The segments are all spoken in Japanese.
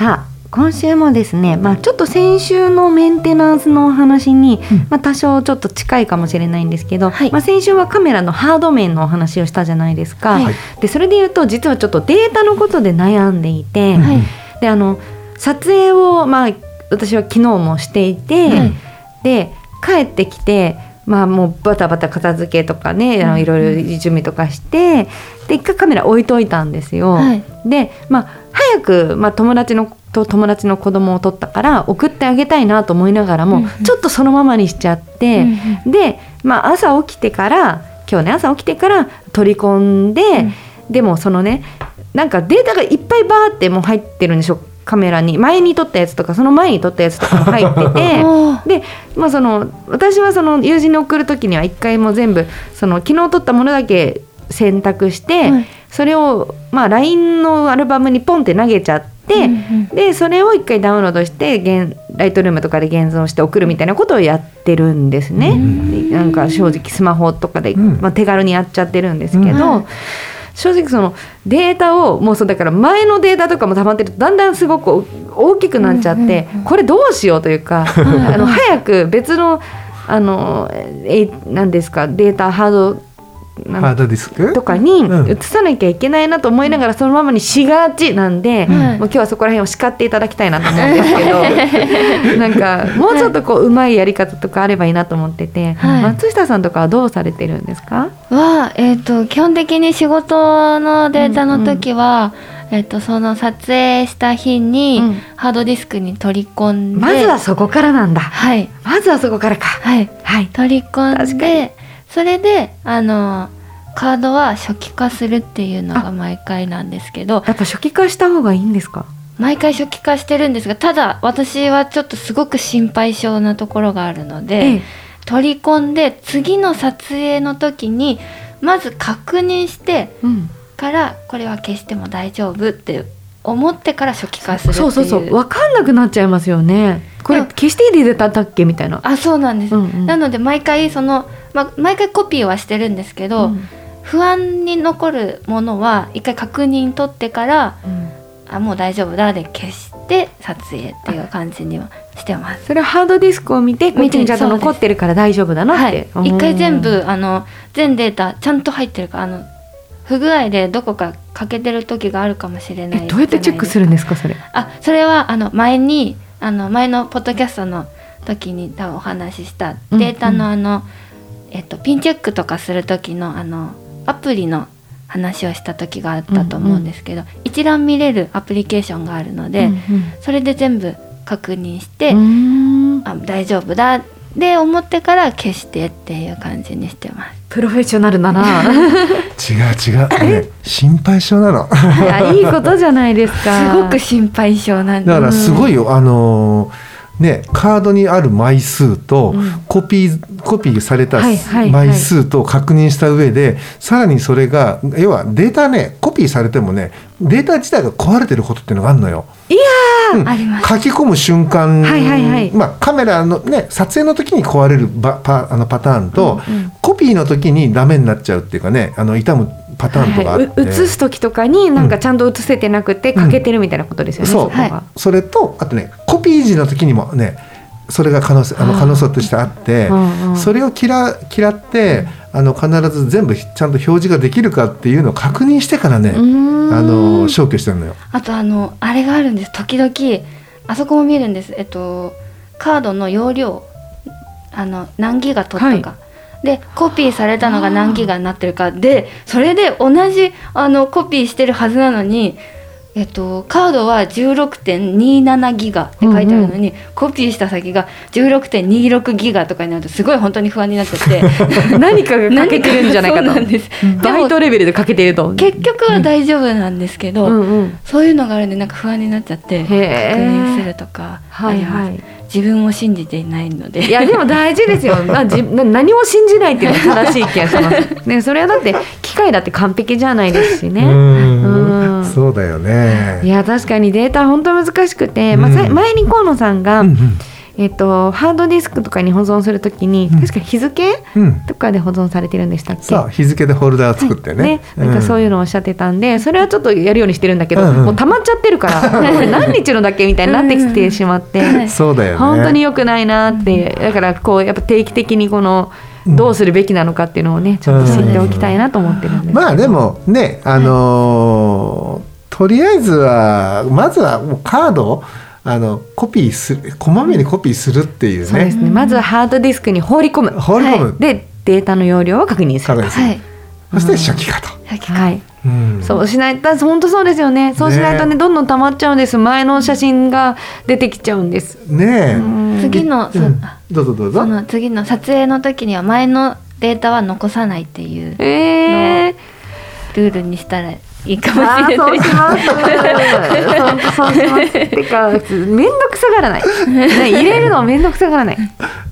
さあ今週もですね、まあ、ちょっと先週のメンテナンスのお話に、まあ、多少ちょっと近いかもしれないんですけど、はい。まあ、先週はカメラのハード面のお話をしたじゃないですか。はい。でそれで言うと実はちょっとデータのことで悩んでいて、はい。であの撮影を、まあ、私は昨日もしていて、はいで帰ってきて。まあもうバタバタ片付けとかね、あのいろいろ準備とかしてで一回カメラ置いといたんですよ。はい。で、まあ、早く、まあ、友達のと友達の子供を取ったから送ってあげたいなと思いながらも、ちょっとそのままにしちゃって、で、まあ、朝起きてから今日ね朝起きてから取り込んで、でもそのねなんかデータがいっぱいバーってもう入ってるんでしょカメラに。前に撮ったやつとかその前に撮ったやつとかも入ってて。で、まあ、その私はその友人に送る時には一回も全部その昨日撮ったものだけ選択して、はい。それを、まあ、LINE のアルバムにポンって投げちゃって、うんうん。でそれを一回ダウンロードして現ライトルームとかで現像して送るみたいなことをやってるんですね。でなんか正直スマホとかで、うん。まあ、手軽にやっちゃってるんですけど。うん。正直そのデータをもうそうだから前のデータとかも溜まってるとだんだんすごく大きくなっちゃって、これどうしようというか、あの早く別のあのえなんですかデータハードハードディスク？とかにうん。移さなきゃいけないなと思いながらそのままにしがちなんで、うんもう今日はそこら辺を叱っていただきたいなと思うんですけど なんかもうちょっとこううまいやり方とかあればいいなと思ってて、はい。松下さんとかはどうされてるんですか？は、えっ、と、基本的に仕事のデータの時は、えっ、と、その撮影した日に、うん。ハードディスクに取り込んで、まずはそこからなんだ。はい、まずはそこからか。はい、はい。取り込ん確かに。で、それで、あの、カードは初期化するっていうのが毎回なんですけど、やっぱ初期化した方がいいんですか？毎回初期化してるんですが、ただ私はちょっとすごく心配性なところがあるので、ええ。取り込んで次の撮影の時にまず確認してうん、からこれは消しても大丈夫って思ってから初期化するっていう。そうそうそう。分かんなくなっちゃいますよね。これ消して入れたっけ？みたいな。あそうなんです、うんうん。なので毎回その、まあ、毎回コピーはしてるんですけど、うん。不安に残るものは一回確認取ってからあもう大丈夫だで消して撮影っていう感じにはしてます。それはハードディスクを見てこっちにちゃんと残ってるから大丈夫だなはい。って、一回全うん部あの全データちゃんと入ってるかあの不具合でどこか欠けてる時があるかもしれないえどうやってチェックするるんですかそれ？あそれはあの前にあの前のポッドキャストの時に多分お話ししたうん。データのあの、えっと、ピンチェックとかする時のあのアプリの話をした時があったと思うんですけど、一覧見れるアプリケーションがあるので、うんそれで全部確認して、あ大丈夫だで思ってから消してっていう感じにしてます。プロフェッショナルだな。違う違う、ね、心配性なの。いやいいことじゃないですか。すごく心配性なんでだからすごいよあのーねカードにある枚数と、うん。コピーコピーされた枚数と確認した上で、さらにそれが要はデータねコピーされてもねデータ自体が壊れてることっていうのがあるのよ。いやうん。あります。書き込む瞬間、はいはいはい。まあ、カメラの、ね、撮影の時に壊れるばパあのパターンと、うんうん。コピーの時にダメになっちゃうっていうかねあの傷むパターンとかあって、映す時とかになんかちゃんと映せてなくて欠けてるみたいなことですよね、そう、そそれとあとねコピー時の時にもねそれが可能性あの可能性としてあってうんうん。それを嫌嫌ってあの必ず全部ちゃんと表示ができるかっていうのを確認してからねあの消去してるのよ。あとあのあれがあるんです。時々あそこも見るんです。えっとカードの容量あの何ギガ取ったか、でコピーされたのが何ギガになってるか。でそれで同じあのコピーしてるはずなのに、ええっと、カードは16.27ギガって書いてあるのに、コピーした先が16.26ギガとかになるとすごい本当に不安になっちゃって。何かが欠けてるんじゃないかと。そうなんです。バイトレベルで欠けてると。結局は大丈夫なんですけど、うんうん。そういうのがあるんでなんか不安になっちゃって確認するとかあはい。ります、はい自分を信じていないのでいやでも大事ですよ。なじな何も信じないっていうのが正しい気がします。ね、それはだって機械だって完璧じゃないですしね。うんうんそうだよねいや確かにデータ本当難しくて、まあ、前に河野さんが、うんえっとハードディスクとかに保存するときに、うん。確か日付うん。うんとかで保存されてるんでしたっけ？日付でホルダーを作ってね,、なんかそういうのをおっしゃってたんで、それはちょっとやるようにしてるんだけど、うんうん。もう溜まっちゃってるから、何日のだっけみたいになってきてしまって、うんうん。そうだよね。本当に良くないなって、だからこうやっぱ定期的にこのうん。どうするべきなのかっていうのをねちょっと知っておきたいなと思ってるんです。まあでもねあのーとりあえずはまずはもうカードをあのコピーするこまめにコピーするっていうね。そうですね。まずはハードディスクに放り込む。放り込む。はい。でデータの容量を確認する。確認する。はい。そして初期化と、はい。うん。そうしないと本当そうですよね。そうしないとねねどんどん溜まっちゃうんです。前の写真が出てきちゃうんです。ねえ、うん。次の、そうん。どうぞどうぞ。その次の撮影の時には前のデータは残さないっていうえー、ルールにしたらいいかもあーしれないそうします。そうします。てか面倒くさがらない。ね入れるの面倒くさがらない。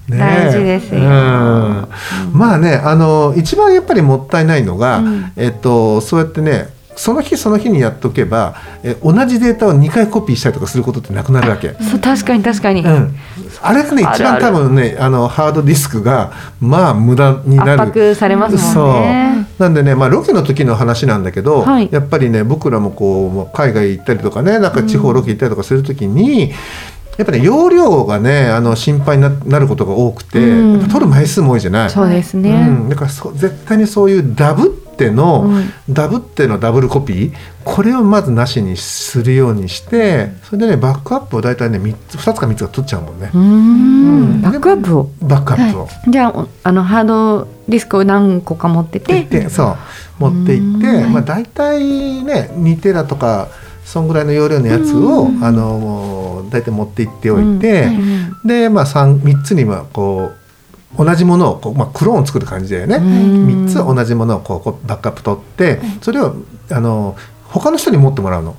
大事です。ようんまあねあの一番やっぱりもったいないのが、うんえっとそうやってねその日その日にやっとけばえ同じデータを2回コピーしたりとかす。ることってなくなるわけ。そう確かに確かに。うん、あれがね一番多分ねあのハードディスクがまあ無駄になる圧迫されます。もんね。なんでね、まあ、ロケの時の話なんだけど、はいやっぱりね僕らもこう海外行ったりとかねなんか地方ロケ行ったりとかする時に、やっぱり、ね、容量がねあの心配にななることが多くて、うん取る枚数も多いじゃない。そうですね。うん、だからそ絶対にそういうダブっての、うんダブってのダブルコピーこれをまずなしにするようにしてそれでねバックアップを大体ね3つ2つか3つが取っちゃうもんねうんん。バックアップを？バックアップを。じゃあおあのハードディスクを何個か持ってて。でそう持っていって、うんまあ、大体ね2テラとかそんぐらいの容量のやつを、うんあの大体持っていっておいて、うんで、まあ、3, 3つにはこう同じものをこう、まあ、クローンを作る感じだよね。うん3つ同じものをこうバックアップ取ってそれをあの他の人に持ってもらうの。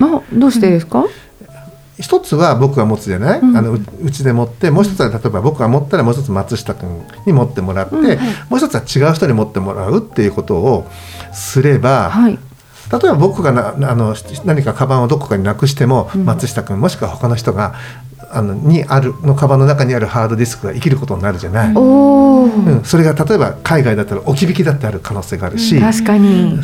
あどうしてですか？一つは僕が持つじゃない、うんあのううちで持ってもう一つは例えば僕が持ったらもう一つ松下君に持ってもらって、うんはいもう一つは違う人に持ってもらうっていうことをすれば、はい。例えば僕がなあの何かカバンをどこかになくしても、うん松下君もしくは他の人があのにあるのカバンの中にあるハードディスクが生きることになるじゃない、おお、うん。それが例えば海外だったら置き引きだってある可能性があるし、確かに。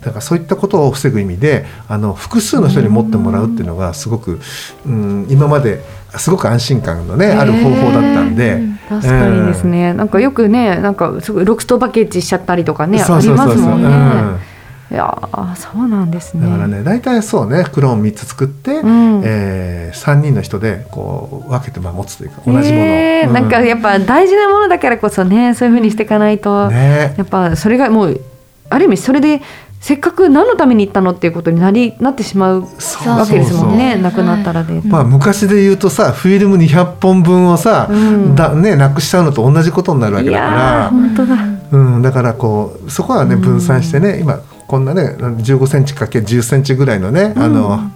だからそういったことを防ぐ意味であの複数の人に持ってもらうっていうのがすごく、うん、今まですごく安心感のねある方法だったんで、確かにですね、なんかよくねなんかすごいロクストパッケージしちゃったりとかねそありうそうそう。そう、ますもんね。うんいやーそうなんですね。だからね大体そうねクローン3つ作って、うん。えー、3人の人でこう分けてまあ持つというか同じもの。を、へーうん。なんかやっぱ大事なものだからこそねそういうふうにしていかないと、ねやっぱそれがもうある意味それでせっかく何のために行ったのっていうことになりなってしまうそうわけですもんねなくなったらで。まあ、昔で言うとさフィルム200本分をさ、うん。だね、なくしちゃうのと同じことになるわけだから。本当だ。うん、だからこうそこはねうん。分散してね、今こんなね15センチかけ10センチぐらいのね、あの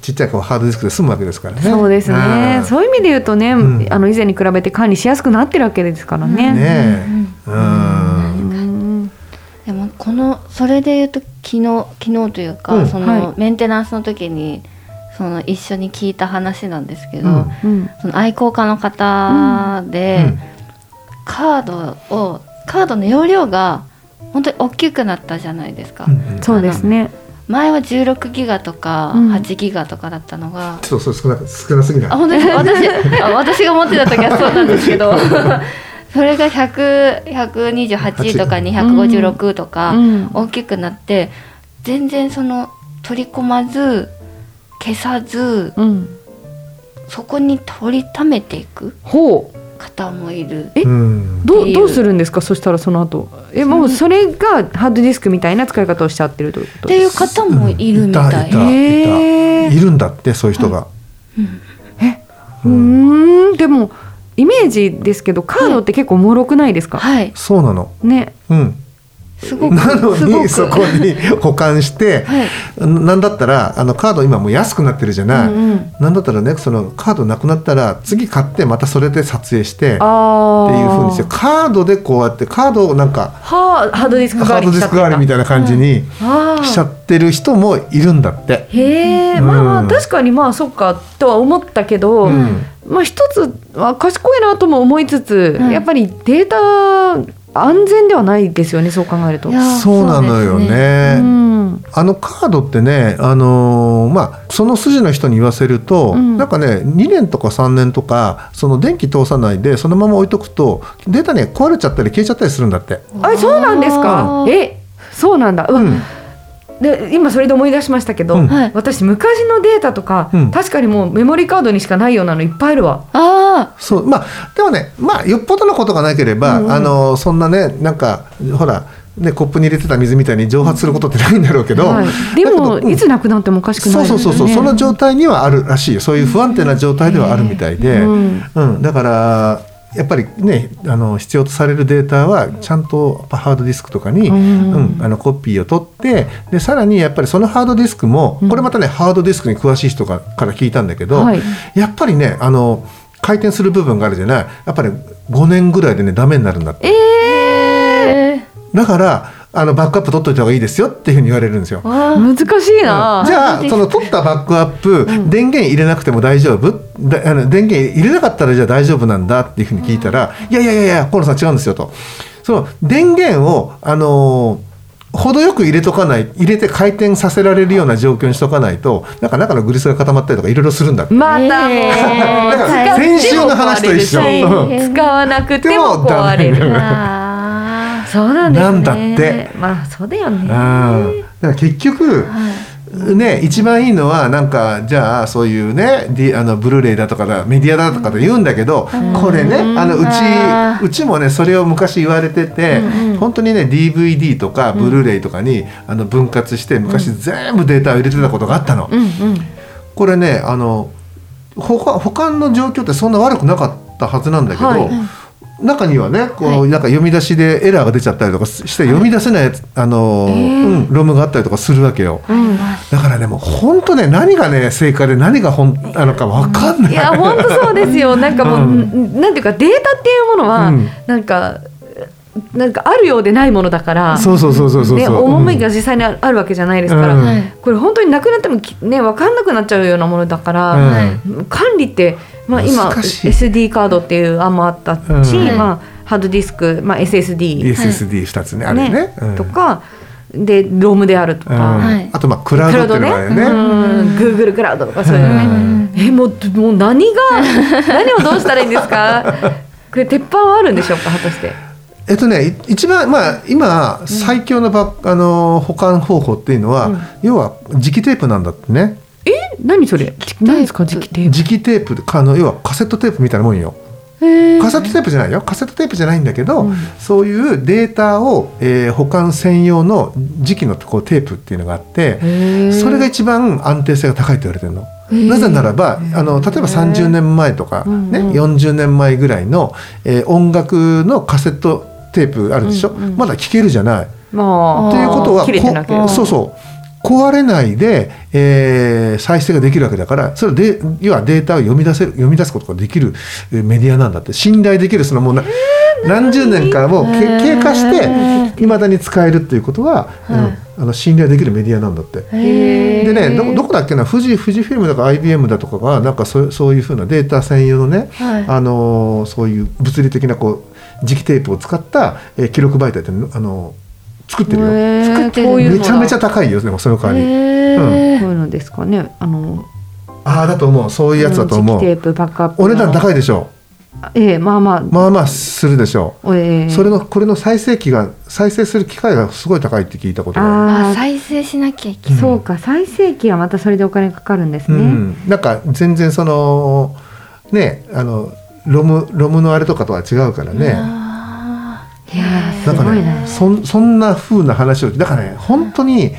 ちっちゃいこうハードディスクで済むわけですからね。そうですね。ん。そういう意味で言うとね、うん。あの以前に比べて管理しやすくなってるわけですからね。ねえ、ううん。うん。でもこのそれで言うと昨日昨日というか、うん。その、はい。メンテナンスの時にその一緒に聞いた話なんですけど、うん。うん。その愛好家の方で、カードをカードの容量が本当に大きくなったじゃないですか、うんうんそうですね。前は16ギガとかうん8ギガとかだったのが、ちょっとそれ少なく少なすぎないあ。本当ですか私あ私が持ってた時はそうなんですけど それが100 128とか256とかうん大きくなって全然その取り込まず消さずうん。そこに取りためていくほう。方もいる。え？うん。どうう。どうするんですか？そしたらその後。えもうそれがハードディスクみたいな使い方をしちゃってるということっていう方もいるみたい。いたへー。いるんだってそういう人が、うーん。でもイメージですけどカードって結構脆くないですか、はい。そうなの。ね。うんなのにそこに保管して、はい。なんだったらあのカード今もう安くなってるじゃない、うんうん。なんだったらねそのカードなくなったら次買ってまたそれで撮影してってああいうふうにしてカードでこうやってカードをなんかはあハードディスク代わりみたいな感じにしちゃってる人もいるんだって。へえ、まあまうんあ確かにまあそっかとは思ったけど、うん。まあ一つは賢いなとも思いつつ、うん。やっぱりデータ安全ではないですよねそう考えると。そうなのよそうですね。うん。あのカードってね、あのーまあ、その筋の人に言わせると、うん。なんかね2年とか3年とかその電気通さないでそのまま置いとくとデータね壊れちゃったり消えちゃったりするんだって。あそうなんですあかー。えそうなんだ、うんで今それで思い出しましたけど、うん。はい。私昔のデータとか、うん。確かにもうメモリーカードにしかないようなのいっぱいあるわ。あそう。まあでもねまあよっぽどのことがなければ、うんうん。あのそんなねなんかほらねコップに入れてた水みたいに蒸発することってないんだろうけど、はい、でもうん。いつなくなってもおかしくないそうですよねそうそうそう。その状態にはあるらしいよ。そういう不安定な状態ではあるみたいで、うん。うん、だからやっぱりねあの必要とされるデータはちゃんとハードディスクとかに、ううんんあのコピーを取ってでさらにやっぱりそのハードディスクもうん。これまたね、ハードディスクに詳しい人がから聞いたんだけど、はい。やっぱりねあの回転する部分があるじゃない？やっぱり5年ぐらいでねダメになるんだって。ええだからあのバックアップ取っといた方がいいですよっていうふうに言われるんですよ。あ難しいな、じゃあその取ったバックアップ、電源入れなくても大丈夫？だあの電源入れなかったらじゃあ大丈夫なんだっていうふうに聞いたら、いやいやいやいや河野さん違うんですよと。その電源をあのー程よく入れとかない入れて回転させられるような状況にしとかないとなんか中のグリスが固まったりとかいろいろするんだって。またもう、から先週の話と一緒。使わなくても壊れるそうなんですね。なんだって。まあそうだよね。うん。だから結局、ーはい。ね、一番いいのはなんかじゃあそういうねあのブルーレイだとかだメディアだとかで言うんだけど、これねあのうちうちもねそれを昔言われてて、本当にね DVD とかブルーレイとかに、あの分割して昔全部データを入れてたことがあったの。うんうん。これねあの保管保管の状況ってそんな悪くなかったはずなんだけど、はい中にはねこう、はい。なんか読み出しでエラーが出ちゃったりとかして読み出せないあのうん、ロムがあったりとかするわけよ。うん。だからねもう本当ね何がね正解で何が本なのか分かんない。いや本当そうですよ。なんかもう、うん。なんていうかデータっていうものは、うん。なんかなんかあるようでないものだからそうそうそうそうそうね。重みが実際にあるわけじゃないですから、うん。はいこれ本当になくなってもきね分かんなくなっちゃうようなものだから、うん。管理って、まあ、今 SD カードっていう案もあったし、うん。まあ、ハードディスク、まあ、SSD、SSD 二つねあれね。うん。とかでロムであるとうん。か、はい。あとまあクラウドっていうのがあるよね。うん、Google クラウドとかそういうのね、うん。えもうもう何が何をどうしたらいいんですか？これ鉄板はあるんでしょうか果たして？えっとねい一番まあ今最強のバッあの保管方法っていうのは、うん。要は磁気テープなんだってね。え何それ？何ですか？磁気テープ。磁気テープあの要はカセットテープみたいなもんよ。カセットテープじゃないよ。カセットテープじゃないんだけど、うん。そういうデータを、えー保管専用の磁気のこうテープっていうのがあってそれが一番安定性が高いと言われてるの。なぜならばあの例えば30年前とか、ねうんうん。40年前ぐらいの、えー音楽のカセットテープあるでしょ、うんうんまだ聴けるじゃない。まあということはそうそう壊れないで、えー再生ができるわけだからそれで要はデータを読み出せる読み出すことができるえーメディアなんだって。信頼できるそのもうな何十年からもうけ経過していまだに使えるっていうことは、うんあの信頼できるメディアなんだって。でねどどこだっけな富士富士フィルムだか IBM だとかがなんかそうそういうふうなデータ専用のね、はい。あのーそういう物理的なこう磁気テープを使った、えー記録媒体ってあのー作ってるよ。へー。めちゃめちゃ高いよでもその代わり。へこういうのですかね。あのああだと思う。そういうやつだと思う。テープバックアップお値段高いいでしょ。ええまあまあ、まあまあするでしょええ。う。それのこれの再生機が再生する機会がすごい高いって聞いたことがある。ああ再生しなきゃいけない。あそうか再生機はまたそれでお金かかるんですね、うん、なんか全然そのねあのロムロムのあれとかとは違うからね。なんかねそんそんな風な話をだからね本当に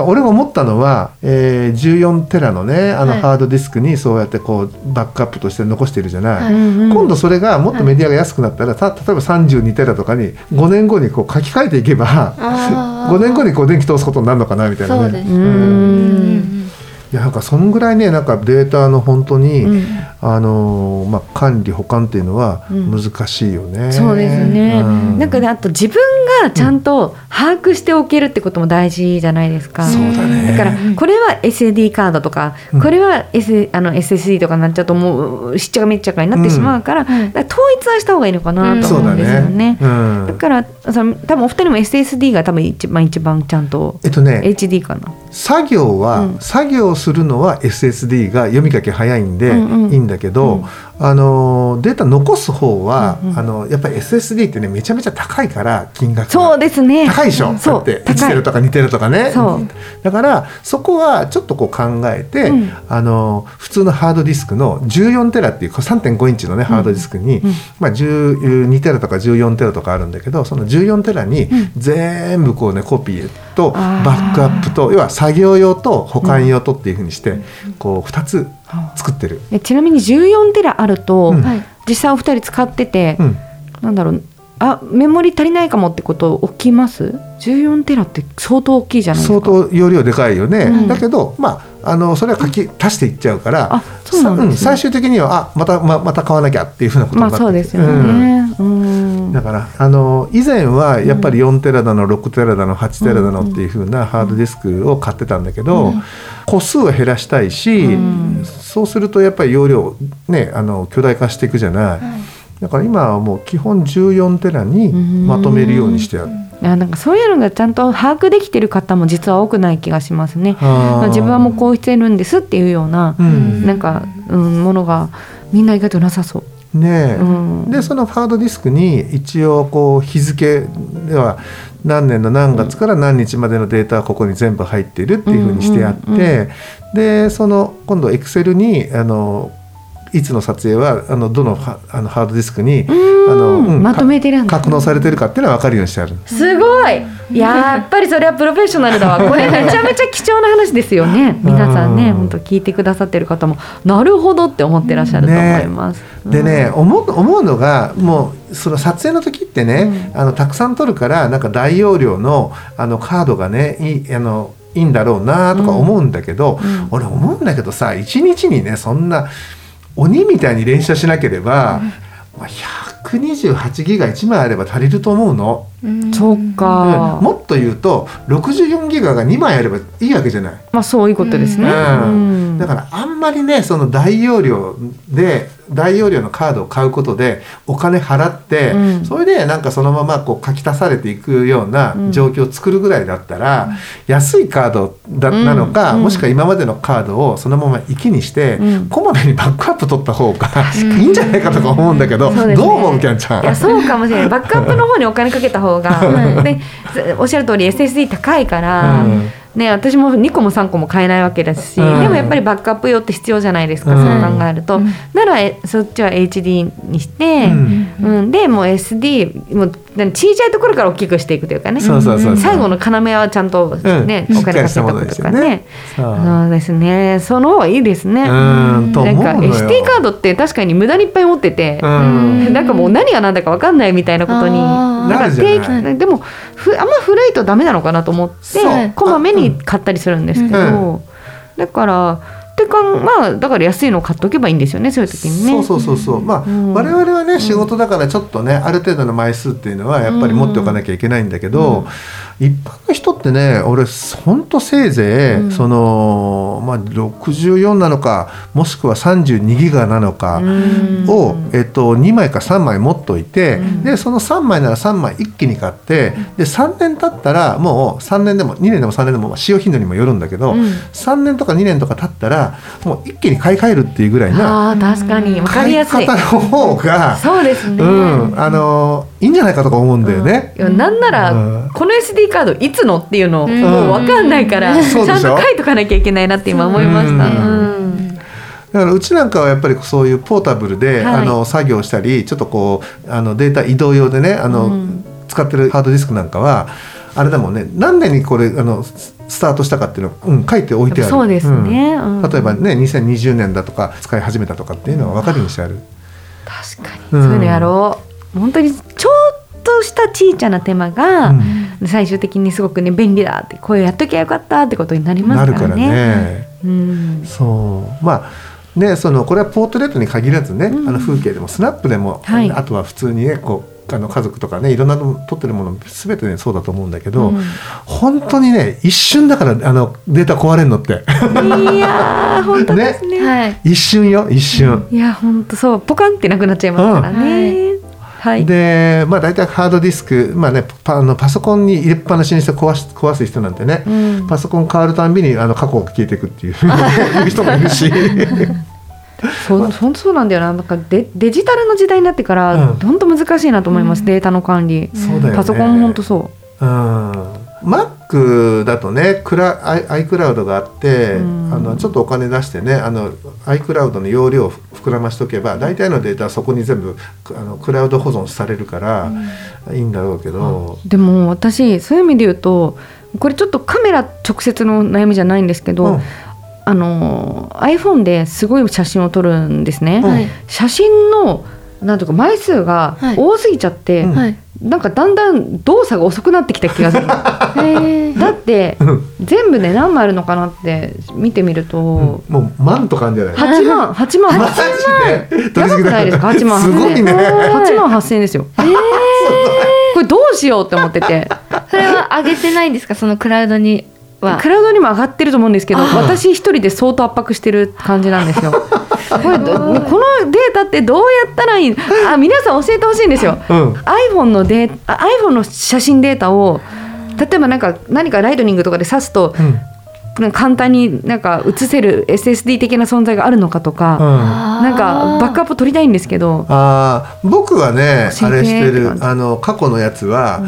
俺が思ったのは、えー、14テラのねあのはい。ハードディスクにそうやってこうバックアップとして残してるじゃない、はい。今度それがもっとメディアが安くなったら、た例えば32テラとかに5年後にこう書き換えていけばあー。5年後にこう電気通すことになるのかなみたいなね。そうですね。ううんん。いやなんかそんぐらいねなんかデータの本当に、うんあのーまあ、管理保管っていうのはうん。難しいよね。そうですね、うん。なんかねあと自分がちゃんと把握しておけるってことも大事じゃないですか、そうだね。だからこれは SD カードとか、うん。これは、S、あの SSD とかになっちゃうともうしっちゃかめっちゃかになってしまうから,、から統一はした方がいいのかなと思うんですよね。だからその多分お二人も SSD が多分一番一番ちゃんとえっとね HD かな。作業は、うん。作業するのは SSD が読み書き早いんで、うんうん。いいんだけど、うん。あのデータ残す方は、うんうん。あのやっぱり SSD ってねめちゃめちゃ高いから金額が。そうですね。高いでしょ？そう。だって高い。1テラとか2テラとかね。そう。だからそこはちょっとこう考えて、うん。あの普通のハードディスクの14テラっていうこれ3.5インチのねハードディスクに、うん。まあ、12テラとか14テラとかあるんだけどその14テラにうん。全部こうねコピーとバックアップと要は作業用と保管用とっていうふうにして、こう2つ作ってる。えちなみに14テラあると、うん。はい。実際お二人使ってて、うん。なんだろうあメモリ足りないかもってこと起きます？14テラって相当大きいじゃないですか。相当容量でかいよね、うん。だけどまああのそれは書き足していっちゃうからあそうなんね。さ最終的にはあまたままた買わなきゃっていうふうなことにまあなってそうですようん。ね。うん。だからあの以前はやっぱり4テラだの6テラだの8テラだのっていう風なハードディスクを買ってたんだけど、うん。個数を減らしたいし、うん。そうするとやっぱり容量ねあの巨大化していくじゃない、だから今はもう基本14テラにまとめるようにしてある。いやなんかそういうのがちゃんと把握できてる方も実は多くない気がしますね。あー。自分はもうこうしてるんですっていうような、うん。なんか、うん、ものがみんな意外となさそう。ねえ、うん。でそのハードディスクに一応こう日付では何年の何月から何日までのデータはここに全部入ってるっていうふうにしてあって、でその今度エクセルにあのいつの撮影はあのどのハあのハードディスクにあの、うんまとめてるんだ。格納されてるかっていうのは分かるようにしてある。すごい。やっぱりそれはプロフェッショナルだわ。これめちゃめちゃ貴重な話ですよね。皆さんねうん本当聞いてくださってる方も。なるほどって思ってらっしゃると思います、でね、思う思うのがもうその撮影の時ってね、あのたくさん撮るからなんか大容量のあのカードがねいいあのいいんだろうなとか思うんだけど、うん。俺思うんだけどさ一日にねそんな鬼みたいに連写しなければ、まあ、128ギガ1枚あれば足りると思うの。うんそうか、もっと言うと64ギガが2枚あればいいわけじゃない。まあそういうことですね、うんうんだからあんまりねその大容量で大容量のカードを買うことでお金払って、うん。それでなんかそのままこう書き足されていくようなうん。状況を作るぐらいだったら、安いカードだうんなのか、うん。もしくは今までのカードをそのまま息にして、うん。こまめにバックアップ取った方がいいんじゃないかとか思うんだけど、そうね。どう思うキャンちゃん？いやそうかもしれない。バックアップの方にお金かけた方が、でおっしゃる通り SSD 高いから、うんね、私も2個も3個も買えないわけですし、うん。でもやっぱりバックアップ用って必要じゃないですか、うん。そう考えると、うん。ならえそっちは HD にして、ううん。でもう SD もう小さいところから大きくしていくというかね。そうそうそうそう。最後の要はちゃんとね、うん。お金かけしっかりしたものとくとかね。ねそうですね。その方がいいですね。なん。のよ。SD カードって確かに無駄にいっぱい持ってて、うん。なんかもう何が何だか分かんないみたいなことになんか定期でもふあんま古いとダメなのかなと思ってこまめに買ったりするんですけど、うん。だからってかまあだから安いの買っとけばいいんですよねそういう時にね。そうそうそうそう。まあ、うん。我々はね仕事だからちょっとねある程度の枚数っていうのはやっぱり持っておかなきゃいけないんだけど、一般の人ってね俺ほんとせいぜい、うん。そのまあ64なのかもしくは32ギガなのかうん。を、えっと、2枚か3枚持っといて、うん。でその3枚なら3枚一気に買ってで3年経ったらもう3年でも2年でも3年でもまあ使用頻度にもよるんだけど、うん。3年とか2年とか経ったらもう一気に買い替えるっていうぐらいな確かに。分かりやすい。買い方の方が、そうですね。うん、あのいいんじゃないかとか思うんだよね。いやなんなら、うん。この SD カードいつのっていうの、うん。もう分かんないから、そうでしょ？ちゃんと書いとかなきゃいけないなって今思いました。うんうん。だからうちなんかはやっぱりそういうポータブルで、はい。あの作業したりちょっとこうあのデータ移動用でねあの、うん。使ってるハードディスクなんかはあれだもんね。何年にこれあのススタートしたかっていうのを、うん、書いておいてある。そうですね。うん。例えばね2020年だとか使い始めたとかっていうのは分かるようにしてある、確かに、うんそういうのやろう本当にちょっとした小さな手間が、うん最終的にすごくね便利だってこれやっときゃよかったってことになりますからね。ね。うん、そうまあねそのこれはポートレートに限らずね、うんあの風景でもスナップでも、はいあとは普通にねこうあの家族とかねいろんなの撮ってるもの全てねそうだと思うんだけど、うん本当にね一瞬だからあのデータ壊れるのっていやー本当ですね。はい一瞬よ一瞬。いや本当そうポカンってなくなっちゃいますからね。はい。でまあ大体ハードディスク、まあね、パあのパソコンに入れっぱなしにして壊し壊す人なんてね、うん。パソコン変わるたんびにあの過去が消えていくってい ういう人もいるし。そう本当そうなんだよな。なんかデデジタルの時代になってからうん。本当難しいなと思います、うん。データの管理。ね。パソコンも本当そうん。Mac だとねクラ i- iCloud があって、うん。あのちょっとお金出してねあの iCloud の容量を膨らましとけば大体のデータはそこに全部あのクラウド保存されるから、いいんだろうけど、う。でも私そういう意味で言うとこれちょっとカメラ直接の悩みじゃないんですけど、うん。あの iPhone ですごい写真を撮るんですね。写真のなんとか枚数がはい。多すぎちゃって、うん。はいなんかだんだん動作が遅くなってきた気がする。だってうん。全部で何枚あるのかなって見てみると、もう万とかあるんじゃない？8万。8万。マジで？やばくないですか？8万すごいね。8万8000円ですよ。これどうしようって思ってて。それは上げてないんですか？そのクラウドには。クラウドにも上がってると思うんですけど私一人で相当圧迫してる感じなんですよこれどこのデータってどうやったらいい？あ皆さん教えてほしいんですよ。うん。iPhone のデーあ iPhone の写真データを例えばなんか何かライトニングとかで挿すとうん。簡単になんか写せる SSD 的な存在があるのかとか、あなんかバックアップ取りたいんですけどあー僕はねあれしてるあの過去のやつは、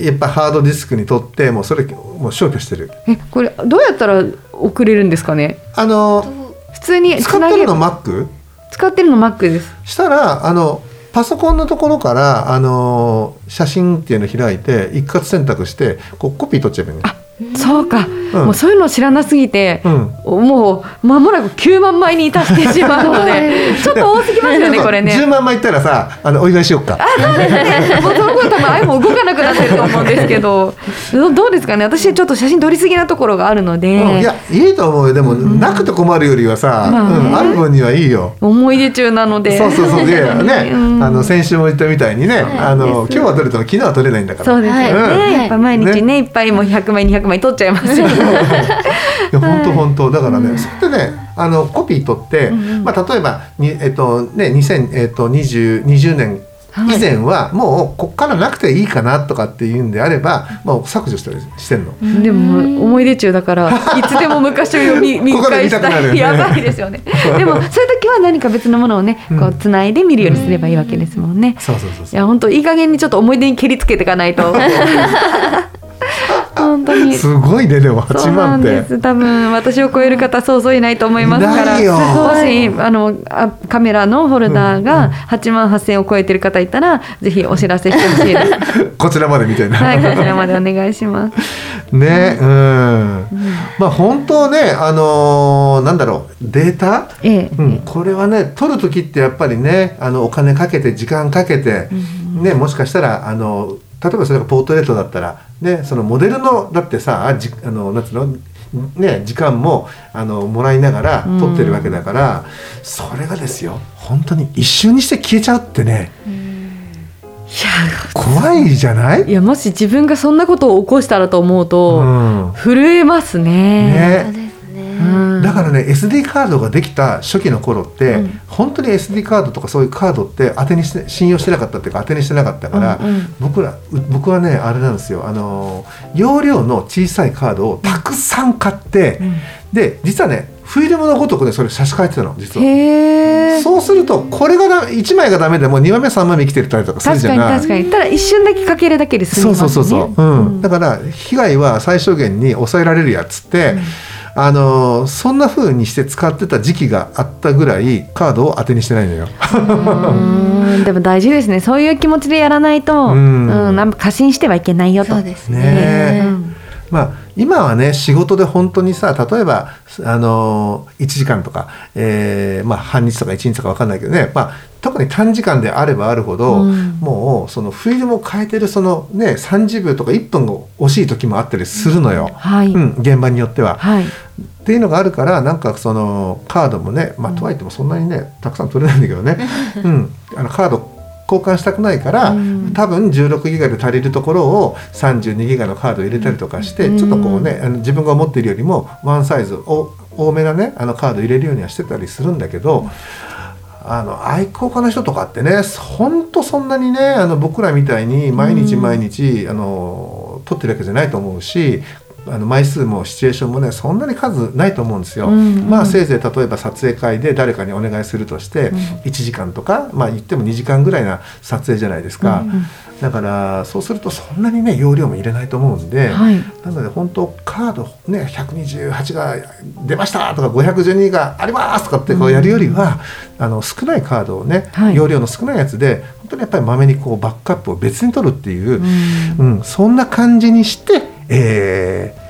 やっぱハードディスクに取ってもうそれもう消去してる。えこれどうやったら送れるんですかね？あの普通に使ってるの Mac? 使ってるの Mac ですしたらあのパソコンのところからあの写真っていうのを開いて一括選択してこうコピー取っちゃえばいいね。そうか、うん。もうそういうの知らなすぎて、うん。もう間もなく9万枚に達してしまうので ちょっと多すぎますよねこれね。10万枚いったらさあのお祝いしよっか。もうその頃多分 iPhone 動かなくなってると思うんですけど。どどうですかね？私ちょっと写真撮りすぎなところがあるので、うんいやいいと思うよ。でも、なくて困るよりはさ、まあね。うんある分にはいいよ。思い出中なので。そうそうそう。でね、うん。あの先週も言ったみたいにね、あの今日は撮れても昨日は撮れないんだから。そうですよね、はいやっぱ毎日ねね。いっぱいもう100枚200枚撮っちゃいますよ。ね いや本当本当。だからね、それでねあのコピー取って、まあ、例えばに、えっとね、2000、えっと、20, 20年はい。以前はもうこっからなくていいかなとかっていうんであれば、もう削除したりしてんの。でも思い出中だから いつでも昔を見見ここで返した見たくなるよね。い。やばいですよね。でもそういう時は何か別のものをねこうつないで見るようにすればいいわけですもん。ね、そうそうそうそういや本当いい加減にちょっと思い出に蹴りつけていかないと本当に。すごいねでも8そうな万って。んです。多分私を超える方そうそういないと思いますから。もしあのあカメラのホルダーが8万8000を超えてる方いたら、ぜひお知らせしてほしいです。こちらまでみたいな。はいこちらまでお願いします。ねうん、まあ本当ねあのーなんだろうデータ、ええ。うん、これはね取る時ってやっぱりねあのお金かけて時間かけて、ね、もしかしたらあの例えばそれがポートレートだったら、ね、そのモデルのだってさじあのなんつうの？ね、時間もあのもらいながら撮ってるわけだから、それがですよ本当に一瞬にして消えちゃうってね怖いじゃない？いやもし自分がそんなことを起こしたらと思うと、うん。震えますね。ねだからね SD カードができた初期の頃って、うん。本当に SD カードとかそういうカードって当てにして信用してなかったっていうか当てにしてなかったから、うんうん。僕らう僕はねあれなんですよ。あの容量の小さいカードをたくさん買って、で実はねフィルムのごとくねそれ差し替えてたの実は。そうするとこれがだ1枚がダメでも2枚目3枚目生きてたりとかする確じゃない。かに確かに。ただ一瞬だけかけるだけで済そうみますね。そうそうそう、う。ん。だから被害は最小限に抑えられるやつって、あのそんな風にして使ってた時期があったぐらいカードを当てにしてないのよ。うんでも大事ですねそういう気持ちでやらないと、ううんんなんか過信してはいけないよと。そうですねね。うんまあ、今はね仕事で本当にさ例えばあの1時間とか、えーまあ、半日とか1日とか分かんないけどね、まあ、特に短時間であればあるほど、うん。もうそのフィルムを変えてるその、ね、30秒とか1分が惜しい時もあったりするのよ、はい、うん、現場によっては。はい、っていうのがあるからなんかそのカードもね、まあ、とはいってもそんなにねたくさん取れないんだけどね、うん、あのカード交換したくないから、うん多分16ギガで足りるところを32ギガのカードを入れたりとかして、うんちょっとこうねあの自分が思っているよりもワンサイズお多めなねあのカード入れるようにはしてたりするんだけど。あの愛好家の人とかってね本当そんなにねあの僕らみたいに毎日毎日、あの撮ってるわけじゃないと思うしあの枚数もシチュエーションもねそんなに数ないと思うんですよ。うんうんまあせいぜい例えば撮影会で誰かにお願いするとして1時間とか、まあ言っても2時間ぐらいな撮影じゃないですか。うんうん。だからそうするとそんなにね容量も入れないと思うんで、はい。なので本当カードね128が出ましたとか512がありますとかってこうやるよりは、あの少ないカードをね、はい。容量の少ないやつで本当にやっぱりまめにこうバックアップを別に取るっていう、うん。うん、そんな感じにして、えー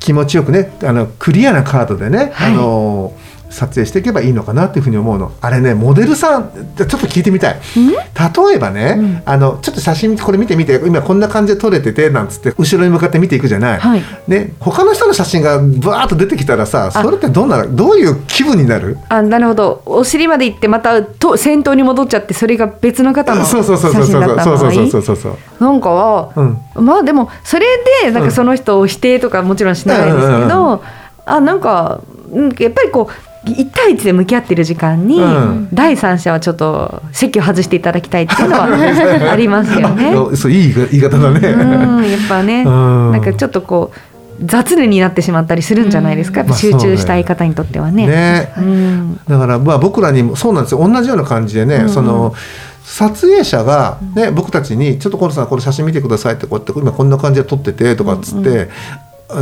気持ちよくねあのクリアなカードでね、はい。あの撮影していけばいいのかなっていうふうに思うの。あれねモデルさんちょっと聞いてみたい。例えばね、うん。あのちょっと写真これ見てみて今こんな感じで撮れててなんつって後ろに向かって見ていくじゃない、はい。ね、他の人の写真がバーッと出てきたらさそれってどんなどういう気分になる？あなるほど。お尻まで行ってまたと先頭に戻っちゃってそれが別の方のそう写そうそうそう真だったそうそう場合そう。そうそうなんかは、うん。まあでもそれでなんかその人を否定とかもちろんしないですけうん。うんど、あなんかうんやっぱりこう1対1で向き合ってる時間に、うん。第三者はちょっと席を外していただきたいっていうのは ありますよね。あそういい言い方だね、うん、やっぱね、うん。なんかちょっとこう雑念になってしまったりするんじゃないですか、集中したい方にとってはね。ね。うん。だからまあ僕らにもそうなんですよ。同じような感じでね、うん。うんその撮影者が、ね僕たちに「ちょっとコロさんこれ写真見てください」ってこうやって今こんな感じで撮っててとかっつって。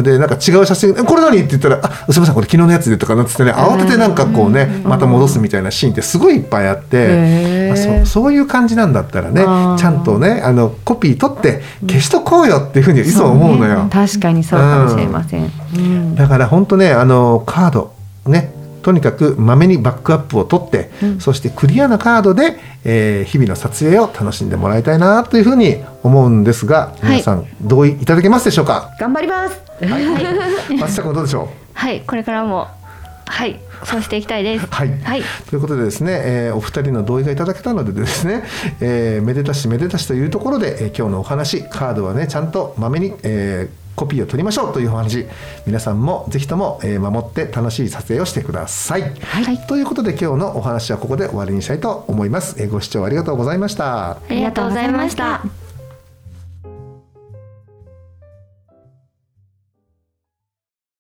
でなんか違う写真「えこれ何?」って言ったら「あすみませんこれ昨日のやつで」とかなっつってね慌ててなんかこうねまた戻すみたいなシーンってすごいいっぱいあってへー。あそそういう感じなんだったらねちゃんとねあのコピー取って消しとこうよっていうふうにいつも思うのよ。確かにそうかもしれません。うん。だから本当ねあのカードねとにかくまめにバックアップを取って、うん。そしてクリアなカードで、えー日々の撮影を楽しんでもらいたいなというふうに思うんですが、はい。皆さん同意いただけますでしょうか？頑張ります。松下君どうでしょはい、これからもはい、そうしていきたいです。うはい、はい、ということでですね、えーお二人の同意がいただけたのでですね、えーめでたしめでたしというところで、えー今日のお話カードはねちゃんとまめに、えーコピーを取りましょうというお話皆さんもぜひとも、えー守って楽しい撮影をしてください。はい、ということで今日のお話はここで終わりにしたいと思います。えーご視聴ありがとうございました。ありがとうございました。